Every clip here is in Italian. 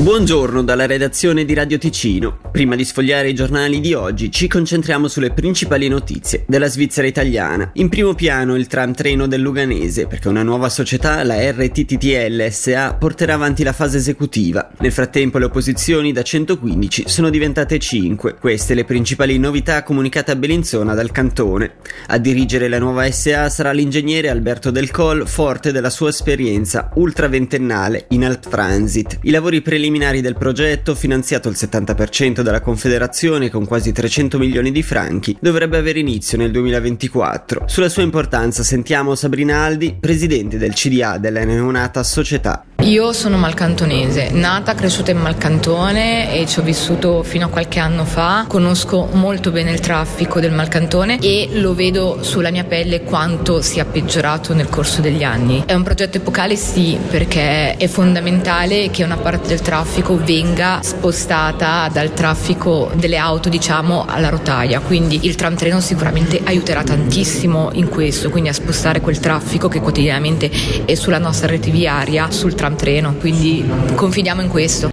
Buongiorno dalla redazione di Radio Ticino. Prima di sfogliare i giornali di oggi ci concentriamo sulle principali notizie della Svizzera italiana. In primo piano il tram treno del Luganese, perché una nuova società, la RTTTL SA, porterà avanti la fase esecutiva. Nel frattempo le opposizioni da 115 sono diventate 5. Queste le principali novità comunicate a Bellinzona dal cantone. A dirigere la nuova SA sarà l'ingegnere Alberto Del Col, forte della sua esperienza ultraventennale in Alt Transit. I lavori preliminari preliminari del progetto, finanziato il 70% dalla Confederazione con quasi 300 milioni di franchi, dovrebbe avere inizio nel 2024. Sulla sua importanza sentiamo Sabrina Aldi, presidente del CDA della neonata società. Io sono malcantonese, nata, cresciuta in Malcantone e ci ho vissuto fino a qualche anno fa. Conosco molto bene il traffico del Malcantone e lo vedo sulla mia pelle quanto sia peggiorato nel corso degli anni. È un progetto epocale sì, perché è fondamentale che una parte del traffico venga spostata dal traffico delle auto, diciamo, alla rotaia. Quindi il tram treno sicuramente aiuterà tantissimo in questo, quindi a spostare quel traffico che quotidianamente è sulla nostra rete viaria sul tram treno, quindi confidiamo in questo.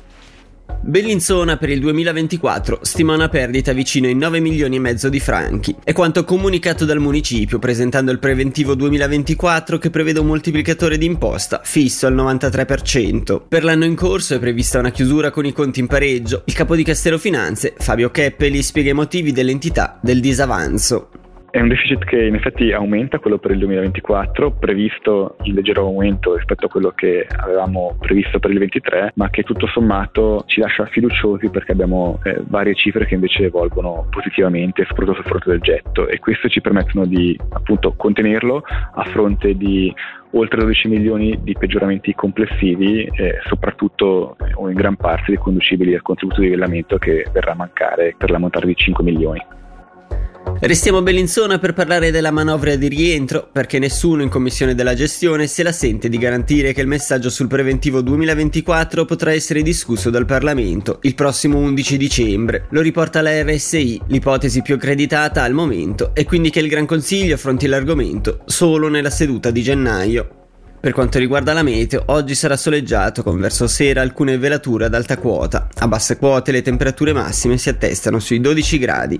Bellinzona per il 2024 stima una perdita vicino ai 9 milioni e mezzo di franchi. È quanto comunicato dal municipio presentando il preventivo 2024 che prevede un moltiplicatore di imposta fisso al 93%. Per l'anno in corso è prevista una chiusura con i conti in pareggio. Il capo di Castero Finanze, Fabio Keppeli, spiega i motivi dell'entità del disavanzo. È un deficit che in effetti aumenta, quello per il 2024, previsto il leggero aumento rispetto a quello che avevamo previsto per il 2023, ma che tutto sommato ci lascia fiduciosi perché abbiamo eh, varie cifre che invece evolvono positivamente, soprattutto sul fronte del getto e questo ci permettono di appunto contenerlo a fronte di oltre 12 milioni di peggioramenti complessivi, eh, soprattutto o in gran parte riconducibili al contributo di livellamento che verrà a mancare per l'ammontare di 5 milioni. Restiamo a Bellinzona per parlare della manovra di rientro, perché nessuno in commissione della gestione se la sente di garantire che il messaggio sul preventivo 2024 potrà essere discusso dal Parlamento il prossimo 11 dicembre. Lo riporta la RSI, l'ipotesi più accreditata al momento, e quindi che il Gran Consiglio affronti l'argomento solo nella seduta di gennaio. Per quanto riguarda la meteo, oggi sarà soleggiato con verso sera alcune velature ad alta quota. A basse quote le temperature massime si attestano sui 12 gradi.